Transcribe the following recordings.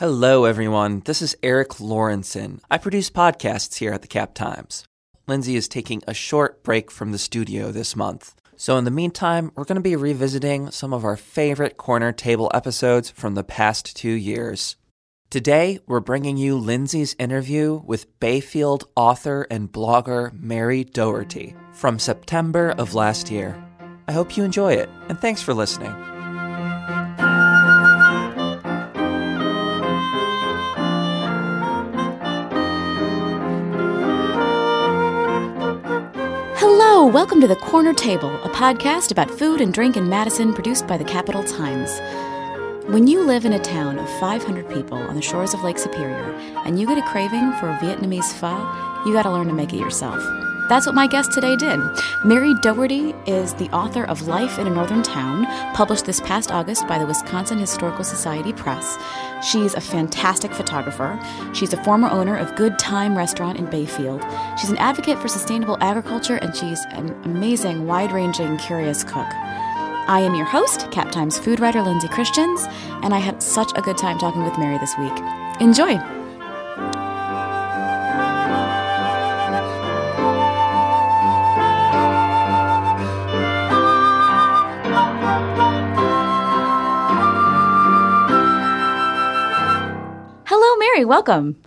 Hello, everyone. This is Erik Lorenzsonn. I produce podcasts here at the Cap Times. Lindsay is taking a short break from the studio this month. So, in the meantime, we're going to be revisiting some of our favorite corner table episodes from the past two years. Today, we're bringing you Lindsay's interview with Bayfield author and blogger Mary Dougherty from September of last year. I hope you enjoy it, and thanks for listening. Welcome to The Corner Table, a podcast about food and drink in Madison produced by the Capital Times. When you live in a town of 500 people on the shores of Lake Superior and you get a craving for a Vietnamese pho, you gotta learn to make it yourself. That's what my guest today did. Mary Dougherty is the author of Life in a Northern Town, published this past August by the Wisconsin Historical Society Press. She's a fantastic photographer. She's a former owner of Good Thyme Restaurant in Bayfield. She's an advocate for sustainable agriculture, and she's an amazing, wide ranging, curious cook. I am your host, Cap Times food writer Lindsay Christians, and I had such a good time talking with Mary this week. Enjoy! Welcome.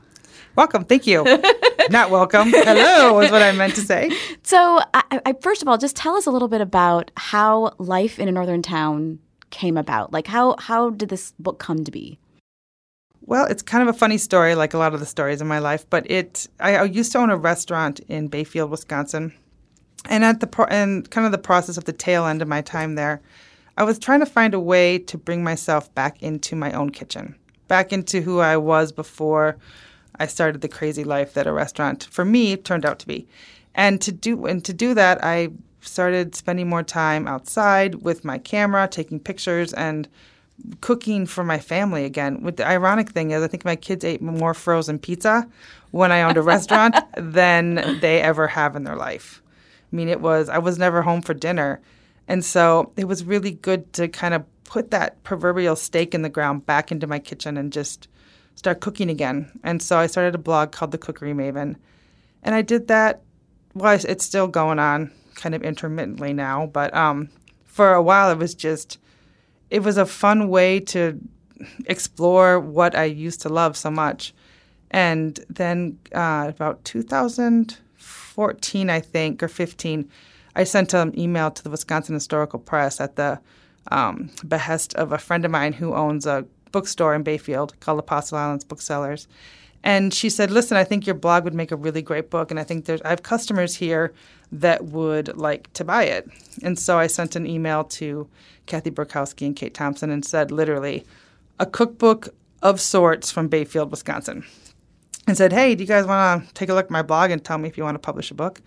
Welcome. Thank you. Not welcome. Hello is what I meant to say. So, I, I, first of all, just tell us a little bit about how life in a northern town came about. Like, how how did this book come to be? Well, it's kind of a funny story, like a lot of the stories in my life. But it, I, I used to own a restaurant in Bayfield, Wisconsin, and at the pro- and kind of the process of the tail end of my time there, I was trying to find a way to bring myself back into my own kitchen, back into who I was before I started the crazy life that a restaurant for me turned out to be. And to do and to do that, I started spending more time outside with my camera, taking pictures and cooking for my family again. With the ironic thing is I think my kids ate more frozen pizza when I owned a restaurant than they ever have in their life. I mean, it was I was never home for dinner. And so it was really good to kind of put that proverbial stake in the ground back into my kitchen and just start cooking again. And so I started a blog called The Cookery Maven. And I did that, well, it's still going on kind of intermittently now, but um, for a while it was just, it was a fun way to explore what I used to love so much. And then uh, about 2014, I think, or 15, I sent an email to the Wisconsin Historical Press at the um, behest of a friend of mine who owns a bookstore in Bayfield called Apostle Islands Booksellers. And she said, "Listen, I think your blog would make a really great book, and I think there's I have customers here that would like to buy it." And so I sent an email to Kathy Borkowski and Kate Thompson and said, literally, a cookbook of sorts from Bayfield, Wisconsin, and said, "Hey, do you guys want to take a look at my blog and tell me if you want to publish a book?"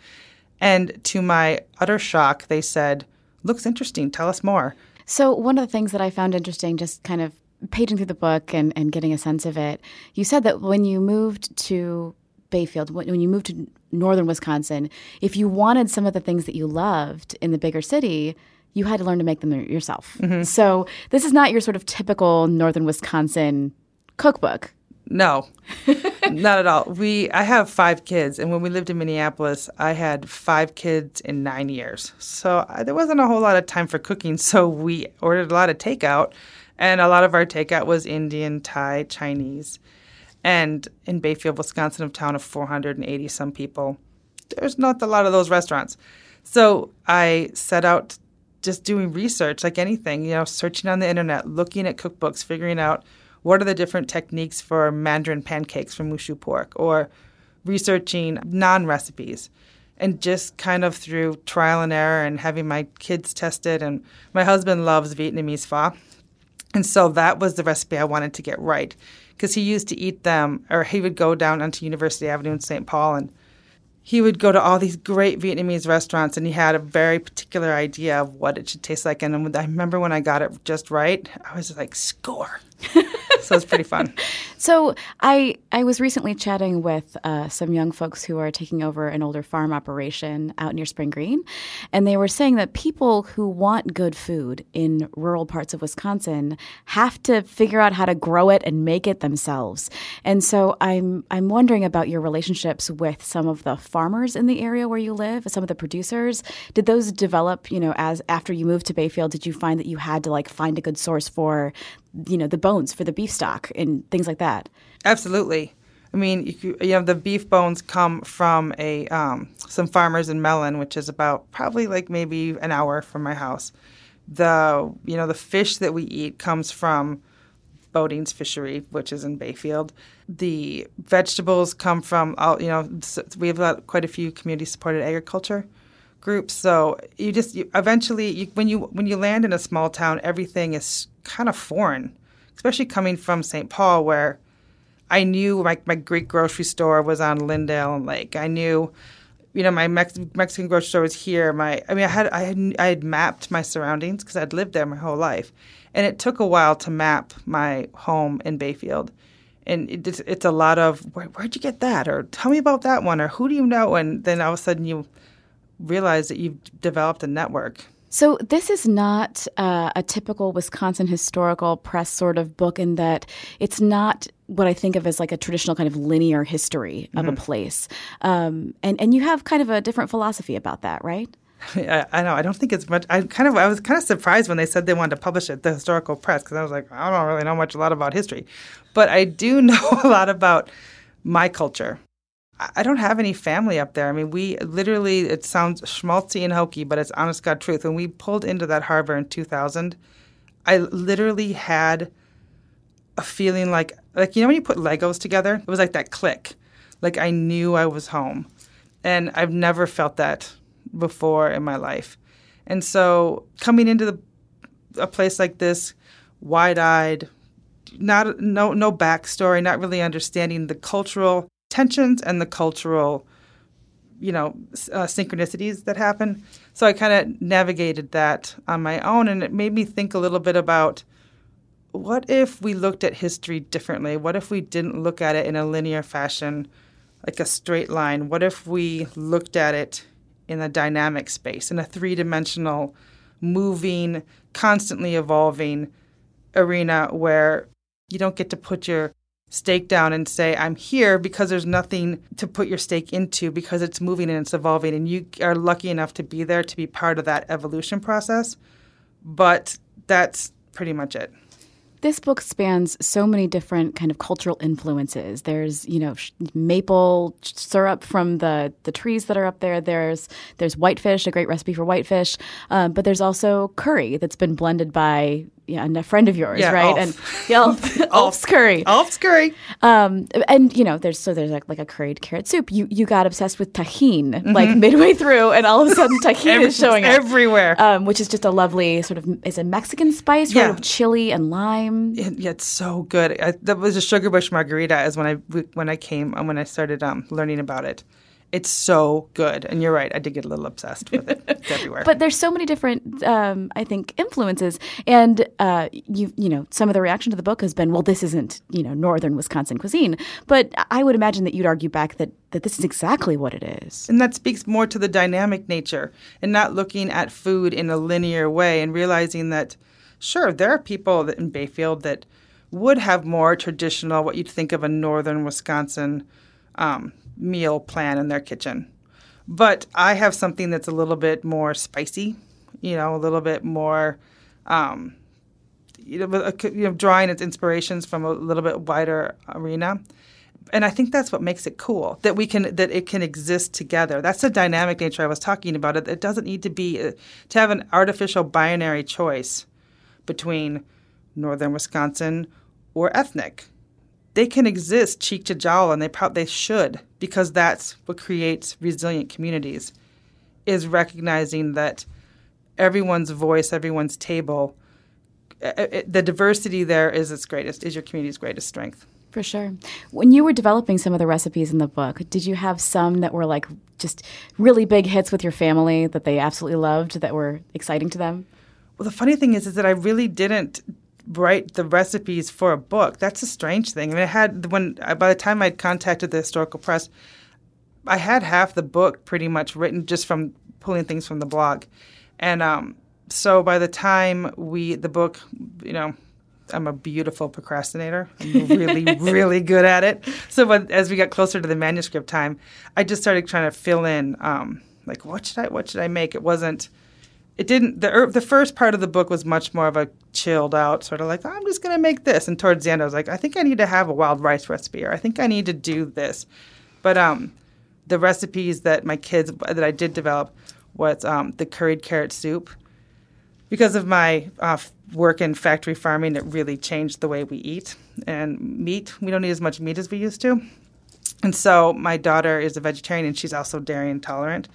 And to my utter shock, they said, "Looks interesting. Tell us more." So one of the things that I found interesting, just kind of paging through the book and, and getting a sense of it, you said that when you moved to Bayfield, when, when you moved to northern Wisconsin, if you wanted some of the things that you loved in the bigger city, you had to learn to make them yourself. Mm-hmm. So this is not your sort of typical northern Wisconsin cookbook. No, not at all. We I have five kids, and when we lived in Minneapolis, I had five kids in nine years. So I, there wasn't a whole lot of time for cooking. So we ordered a lot of takeout, and a lot of our takeout was Indian, Thai, Chinese. And in Bayfield, Wisconsin, a town of 480 some people, there's not a lot of those restaurants. So I set out just doing research like anything, you know, searching on the internet, looking at cookbooks, figuring out what are the different techniques for mandarin pancakes from moo shu pork, or researching naan recipes. And just kind of through trial and error and having my kids tested. And my husband loves Vietnamese pho. And so that was the recipe I wanted to get right because he used to eat them, or he would go down onto University Avenue in St. Paul and he would go to all these great Vietnamese restaurants and he had a very particular idea of what it should taste like. And I remember when I got it just right, I was like, score. So it's pretty fun. So I I was recently chatting with uh, some young folks who are taking over an older farm operation out near Spring Green, and they were saying that people who want good food in rural parts of Wisconsin have to figure out how to grow it and make it themselves. And so I'm I'm wondering about your relationships with some of the farmers in the area where you live, some of the producers. Did those develop, you know, as after you moved to Bayfield? Did you find that you had to like find a good source for you know the bones for the beef stock and things like that. Absolutely. I mean, you, you know, the beef bones come from a um, some farmers in Mellen, which is about probably like maybe an hour from my house. The you know the fish that we eat comes from Bodin's Fishery, which is in Bayfield. The vegetables come from all you know. We have quite a few community supported agriculture groups, so you just you, eventually you, when you when you land in a small town, everything is kind of foreign, especially coming from St. Paul, where I knew my, my Greek grocery store was on Lyndale and Lake. I knew, you know, my Mex- Mexican grocery store was here. My, I mean, I had I had, I had mapped my surroundings because I'd lived there my whole life, and it took a while to map my home in Bayfield. And it's, it's a lot of Where, where'd you get that, or tell me about that one, or who do you know? And then all of a sudden you realize that you've developed a network. So, this is not uh, a typical Wisconsin historical press sort of book in that it's not what I think of as like a traditional kind of linear history of mm-hmm. a place. Um, and, and you have kind of a different philosophy about that, right? I, I know. I don't think it's much. I kind of. I was kind of surprised when they said they wanted to publish it, the historical press, because I was like, I don't really know much a lot about history, but I do know a lot about my culture I don't have any family up there. I mean, we literally, it sounds schmaltzy and hokey, but it's honest God truth. When we pulled into that harbor in 2000, I literally had a feeling like, like, you know, when you put Legos together, it was like that click. Like I knew I was home. And I've never felt that before in my life. And so coming into the, a place like this, wide eyed, not no no backstory, not really understanding the cultural tensions and the cultural, you know, uh, synchronicities that happen. So I kind of navigated that on my own, and it made me think a little bit about what if we looked at history differently? What if we didn't look at it in a linear fashion, like a straight line? What if we looked at it in a dynamic space, in a three dimensional, moving, constantly evolving arena where you don't get to put your stake down and say, I'm here because there's nothing to put your stake into because it's moving and it's evolving. And you are lucky enough to be there to be part of that evolution process. But that's pretty much it. This book spans so many different kind of cultural influences. There's, you know, maple syrup from the the trees that are up there. There's there's whitefish, a great recipe for whitefish. Um, but there's also curry that's been blended by yeah, and a friend of yours, yeah, right? Ulf. And yeah, Ulf, Ulf's curry. Ulf's curry. Um, and you know, there's so there's like, like a curried carrot soup. You you got obsessed with Tajín mm-hmm. like midway through, and all of a sudden Every, is showing up everywhere, um, which is just a lovely sort of is a Mexican spice, yeah. Right, of chili and lime. It, yeah, it's so good. I, that was a sugar bush margarita. Is when I when I came and when I started um, learning about it. It's so good, and you're right. I did get a little obsessed with it. It's everywhere. But there's so many different, um, I think, influences, and uh, you, you know, some of the reaction to the book has been, well, this isn't, you know, northern Wisconsin cuisine. But I would imagine that you'd argue back that that this is exactly what it is. And that speaks more to the dynamic nature and not looking at food in a linear way and realizing that, sure, there are people that in Bayfield that would have more traditional, what you'd think of a northern Wisconsin um, meal plan in their kitchen. But I have something that's a little bit more spicy, you know, a little bit more, um, you know, you know, drawing its inspirations from a little bit wider arena. And I think that's what makes it cool that we can that it can exist together. That's the dynamic nature I was talking about. It, it doesn't need to be uh, to have an artificial binary choice between northern Wisconsin or ethnic they can exist cheek to jowl, and they pro- they should because that's what creates resilient communities. Is recognizing that everyone's voice, everyone's table, the diversity there is its greatest, is your community's greatest strength. For sure. When you were developing some of the recipes in the book, did you have some that were like just really big hits with your family that they absolutely loved that were exciting to them? Well, the funny thing is, is that I really didn't write the recipes for a book. That's a strange thing. I mean, I had when by the time I'd contacted the historical press, I had half the book pretty much written just from pulling things from the blog, and um, so by the time we the book, you know, I'm a beautiful procrastinator. I'm really, really good at it. So, but as we got closer to the manuscript time, I just started trying to fill in, um, like, what should I, what should I make? It wasn't, it didn't. The the first part of the book was much more of a chilled out sort of like, I'm just gonna make this. And towards the end, I was like, I think I need to have a wild rice recipe, or I think I need to do this. But um, the recipes that my kids that I did develop was um, the curried carrot soup because of my uh, work in factory farming, it really changed the way we eat. And meat, we don't eat as much meat as we used to. And so my daughter is a vegetarian and she's also dairy intolerant.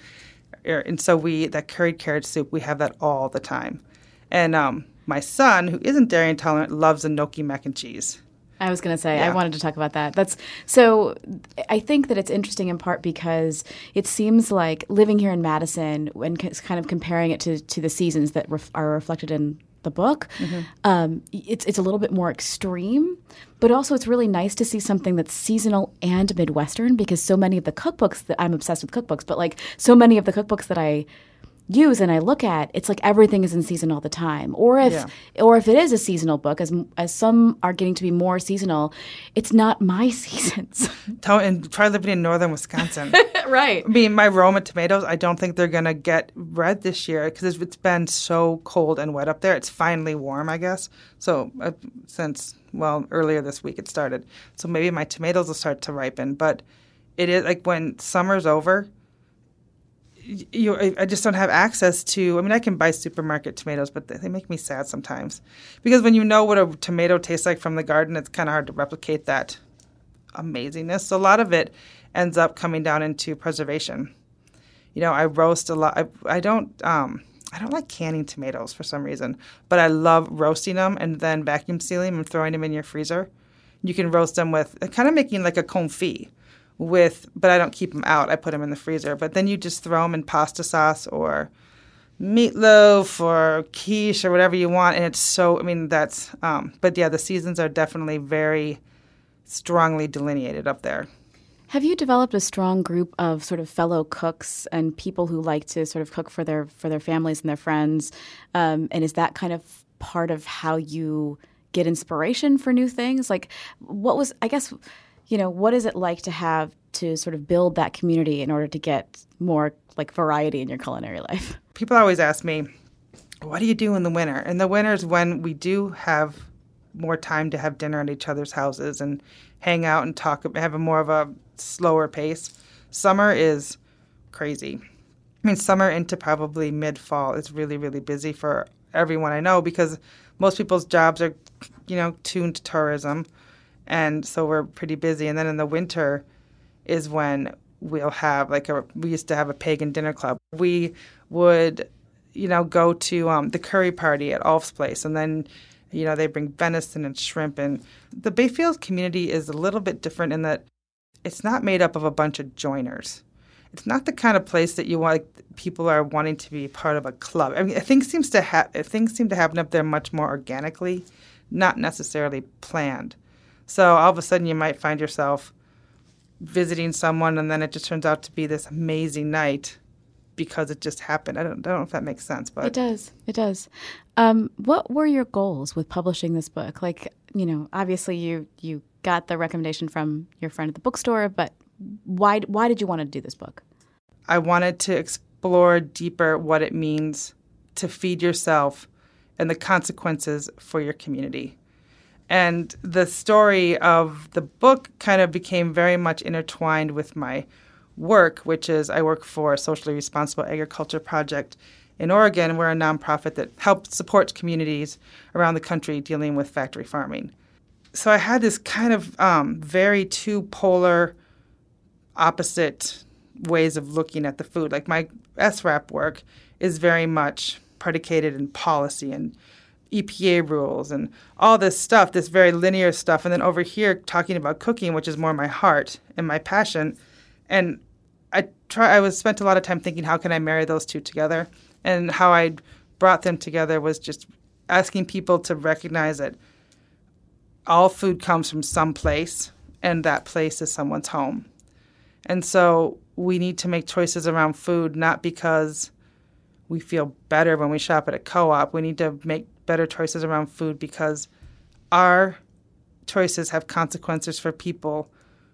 And so we, that curried carrot soup, we have that all the time. And um, my son, who isn't dairy intolerant, loves a gnocchi mac and cheese. I was going to say yeah. I wanted to talk about that. That's so. I think that it's interesting in part because it seems like living here in Madison and kind of comparing it to to the seasons that ref, are reflected in the book. Mm-hmm. Um, it's it's a little bit more extreme, but also it's really nice to see something that's seasonal and midwestern because so many of the cookbooks that I'm obsessed with cookbooks, but like so many of the cookbooks that I use and I look at, it's like everything is in season all the time. Or if yeah. or if it is a seasonal book, as as some are getting to be more seasonal, it's not my seasons. Tell, and try living in northern Wisconsin. right. I mean, my Roma tomatoes, I don't think they're gonna get red this year because it's been so cold and wet up there. It's finally warm, I guess. So uh, since well earlier this week it started, so maybe my tomatoes will start to ripen. But it is like when summer's over you, I just don't have access to. I mean, I can buy supermarket tomatoes, but they make me sad sometimes because when you know what a tomato tastes like from the garden, it's kind of hard to replicate that amazingness. So a lot of it ends up coming down into preservation. You know, I roast a lot. I, I don't. Um, I don't like canning tomatoes for some reason, but I love roasting them and then vacuum sealing them and throwing them in your freezer. You can roast them with kind of making like a confit with, but I don't keep them out. I put them in the freezer. But then you just throw them in pasta sauce or meatloaf or quiche or whatever you want. And it's so, I mean, that's, um, but yeah, the seasons are definitely very strongly delineated up there. Have you developed a strong group of sort of fellow cooks and people who like to sort of cook for their for their families and their friends? Um, and is that kind of part of how you get inspiration for new things? Like, what was I guess you know, what is it like to have to sort of build that community in order to get more like variety in your culinary life? People always ask me, what do you do in the winter? And the winter is when we do have more time to have dinner at each other's houses and hang out and talk, have a more of a slower pace. Summer is crazy. I mean, summer into probably mid fall is really, really busy for everyone I know because most people's jobs are, you know, tuned to tourism and so we're pretty busy. And then in the winter is when we'll have like a we used to have a pagan dinner club. We would, you know, go to um, the curry party at Alf's place, and then you know they bring venison and shrimp. And the Bayfield community is a little bit different in that it's not made up of a bunch of joiners. It's not the kind of place that you want. Like, people are wanting to be part of a club. I mean, things seems to ha- things seem to happen up there much more organically, not necessarily planned. So all of a sudden, you might find yourself visiting someone, and then it just turns out to be this amazing night because it just happened. I don't, I don't know if that makes sense, but it does. It does. Um, what were your goals with publishing this book? Like, you know, obviously you you got the recommendation from your friend at the bookstore, but why why did you want to do this book? I wanted to explore deeper what it means to feed yourself and the consequences for your community. And the story of the book kind of became very much intertwined with my work, which is I work for a socially responsible agriculture project in Oregon. We're a nonprofit that helps support communities around the country dealing with factory farming. So I had this kind of um, very two polar, opposite ways of looking at the food. Like my SRAP work is very much predicated in policy and EPA rules and all this stuff, this very linear stuff. And then over here, talking about cooking, which is more my heart and my passion. And I try. I was spent a lot of time thinking, how can I marry those two together? And how I brought them together was just asking people to recognize that all food comes from some place, and that place is someone's home. And so we need to make choices around food not because we feel better when we shop at a co op. We need to make better choices around food because our choices have consequences for people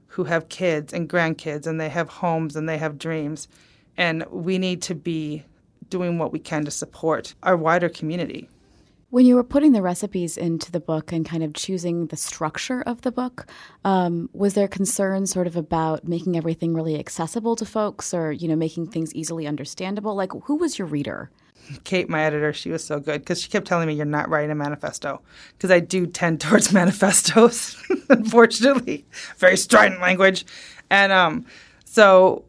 who have kids and grandkids and they have homes and they have dreams. And we need to be doing what we can to support our wider community. When you were putting the recipes into the book and kind of choosing the structure of the book, um, was there concern sort of about making everything really accessible to folks or, you know, making things easily understandable? Like, who was your reader? Kate, my editor, she was so good because she kept telling me, You're not writing a manifesto. Because I do tend towards manifestos, unfortunately. Very strident language. And um, so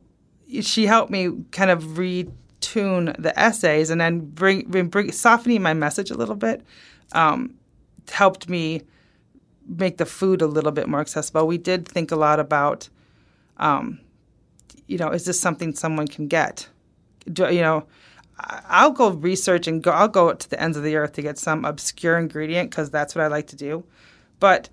she helped me kind of retune the essays and then bring, bring, softening my message a little bit um, helped me make the food a little bit more accessible. We did think a lot about, um, you know, is this something someone can get? Do, you know, I'll go research and go. I'll go to the ends of the earth to get some obscure ingredient because that's what I like to do. But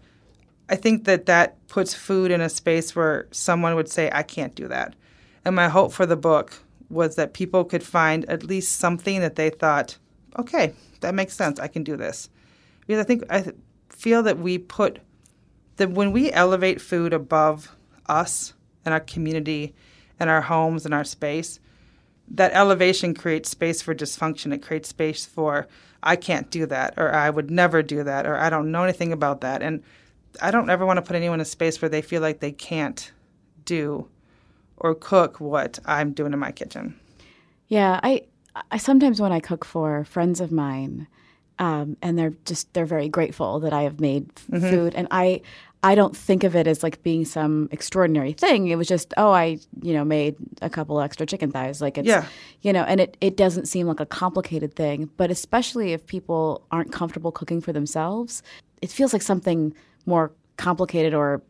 I think that that puts food in a space where someone would say, "I can't do that." And my hope for the book was that people could find at least something that they thought, okay, that makes sense. I can do this. Because I think I feel that we put that when we elevate food above us and our community and our homes and our space, that elevation creates space for dysfunction. It creates space for I can't do that, or I would never do that, or I don't know anything about that. And I don't ever want to put anyone in a space where they feel like they can't do or cook what I'm doing in my kitchen. Yeah, I I sometimes when I cook for friends of mine, um, and they're just they're very grateful that I have made mm-hmm. food, and I I don't think of it as like being some extraordinary thing. It was just oh I you know made a couple extra chicken thighs, like it's yeah. you know, and it it doesn't seem like a complicated thing, but especially if people aren't comfortable cooking for themselves, it feels like something more complicated or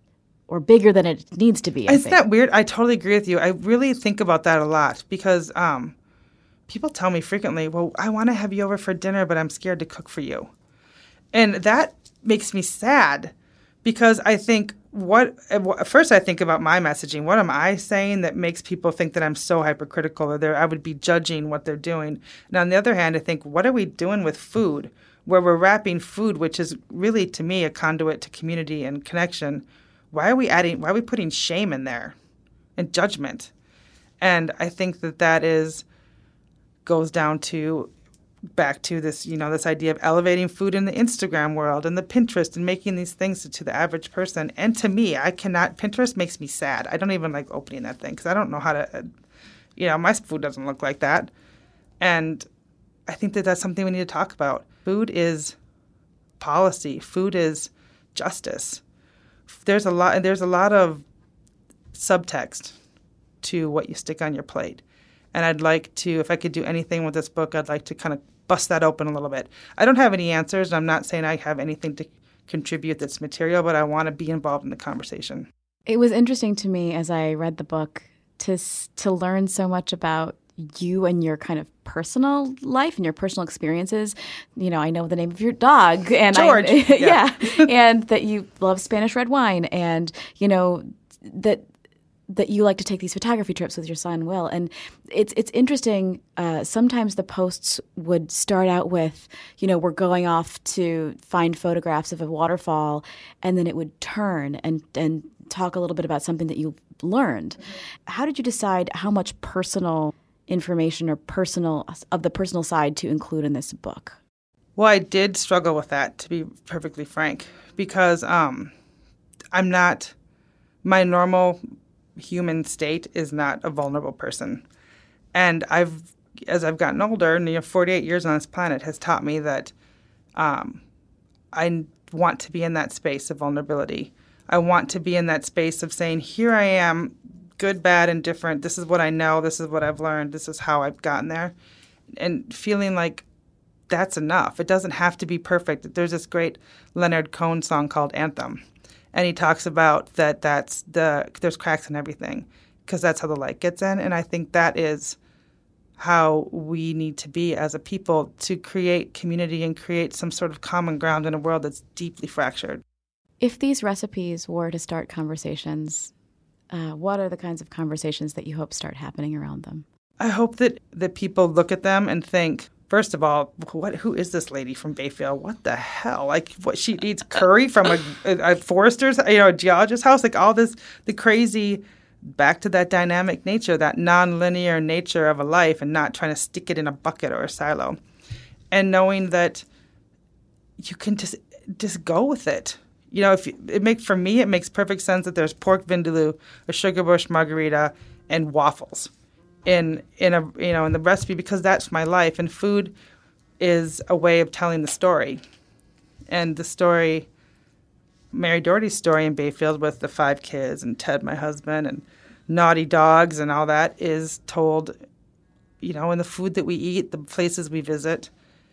or bigger than it needs to be. I Isn't that weird? I totally agree with you. I really think about that a lot because um, people tell me frequently, "Well, I want to have you over for dinner, but I'm scared to cook for you," and that makes me sad because I think what eh, first I think about my messaging. What am I saying that makes people think that I'm so hypercritical or I would be judging what they're doing? And on the other hand, I think, what are we doing with food? Where we're wrapping food, which is really to me a conduit to community and connection why are we adding why are we putting shame in there and judgment and i think that that is goes down to back to this you know this idea of elevating food in the instagram world and the pinterest and making these things to the average person. And to me i cannot pinterest makes me sad. I don't even like opening that thing because i don't know how to uh, you know my food doesn't look like that. And i think that that's something we need to talk about. Food is policy. Food is justice. There's a lot there's a lot of subtext to what you stick on your plate. And I'd like to, if I could do anything with this book, I'd like to kind of bust that open a little bit. I don't have any answers. I'm not saying I have anything to contribute that's material, but I want to be involved in the conversation. It was interesting to me as I read the book to to learn so much about you and your kind of personal life and your personal experiences. You know, I know the name of your dog and George. I, yeah, yeah. and that you love Spanish red wine and you know that that you like to take these photography trips with your son Will. And it's it's interesting. Uh, sometimes the posts would start out with, you know, we're going off to find photographs of a waterfall, and then it would turn and and talk a little bit about something that you learned. How did you decide how much personal information or personal of the personal side to include in this book? Well, I did struggle with that, to be perfectly frank, because um, I'm not my normal human state is not a vulnerable person, and I've as I've gotten older, and you know, 48 years on this planet has taught me that um, I want to be in that space of vulnerability. I want to be in that space of saying, "Here I am good, bad, and different. This is what I know. This is what I've learned. This is how I've gotten there. And feeling like that's enough. It doesn't have to be perfect. There's this great Leonard Cohen song called Anthem. And he talks about that that's the there's cracks in everything because that's how the light gets in and I think that is how we need to be as a people to create community and create some sort of common ground in a world that's deeply fractured. If these recipes were to start conversations, uh, what are the kinds of conversations that you hope start happening around them? I hope that, that people look at them and think, first of all, what who is this lady from Bayfield? What the hell? Like what she eats curry from a, a, forester's, you know, a geologist's house, like all this the crazy back to that dynamic nature, that non-linear nature of a life and not trying to stick it in a bucket or a silo. And knowing that you can just just go with it. You know, if it makes for me it makes perfect sense that there's pork vindaloo, a sugar bush margarita, and waffles in in a you know in the recipe because that's my life and food is a way of telling the story. And the story Mary Dougherty's story in Bayfield with the five kids and Ted, my husband, and naughty dogs and all that is told, you know, in the food that we eat, the places we visit.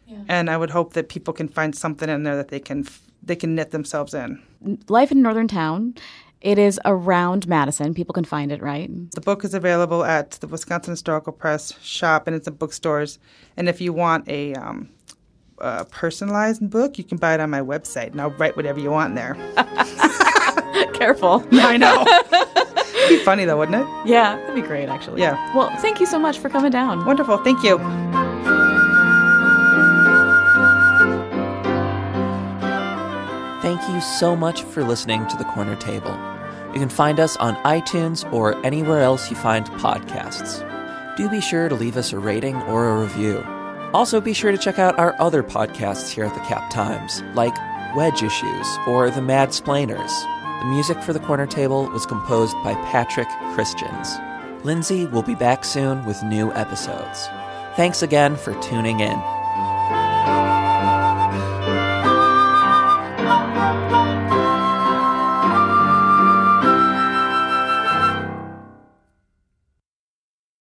Yeah. And I would hope that people can find something in there that they can they can knit themselves in. Life in Northern Town. It is around Madison. People can find it, right? The book is available at the Wisconsin Historical Press shop, and it's in bookstores. And if you want a um, a personalized book, you can buy it on my website, and I'll write whatever you want there. Careful. I know. It'd be funny though, wouldn't it? Yeah, that'd be great, actually. Yeah. Well, thank you so much for coming down. Wonderful. Thank you. Thank you so much for listening to The Corner Table. You can find us on iTunes or anywhere else you find podcasts. Do be sure to leave us a rating or a review. Also, be sure to check out our other podcasts here at the Cap Times, like Wedge Issues or The Mad Splainers. The music for the corner table was composed by Patrick Christians. Lindsay will be back soon with new episodes. Thanks again for tuning in.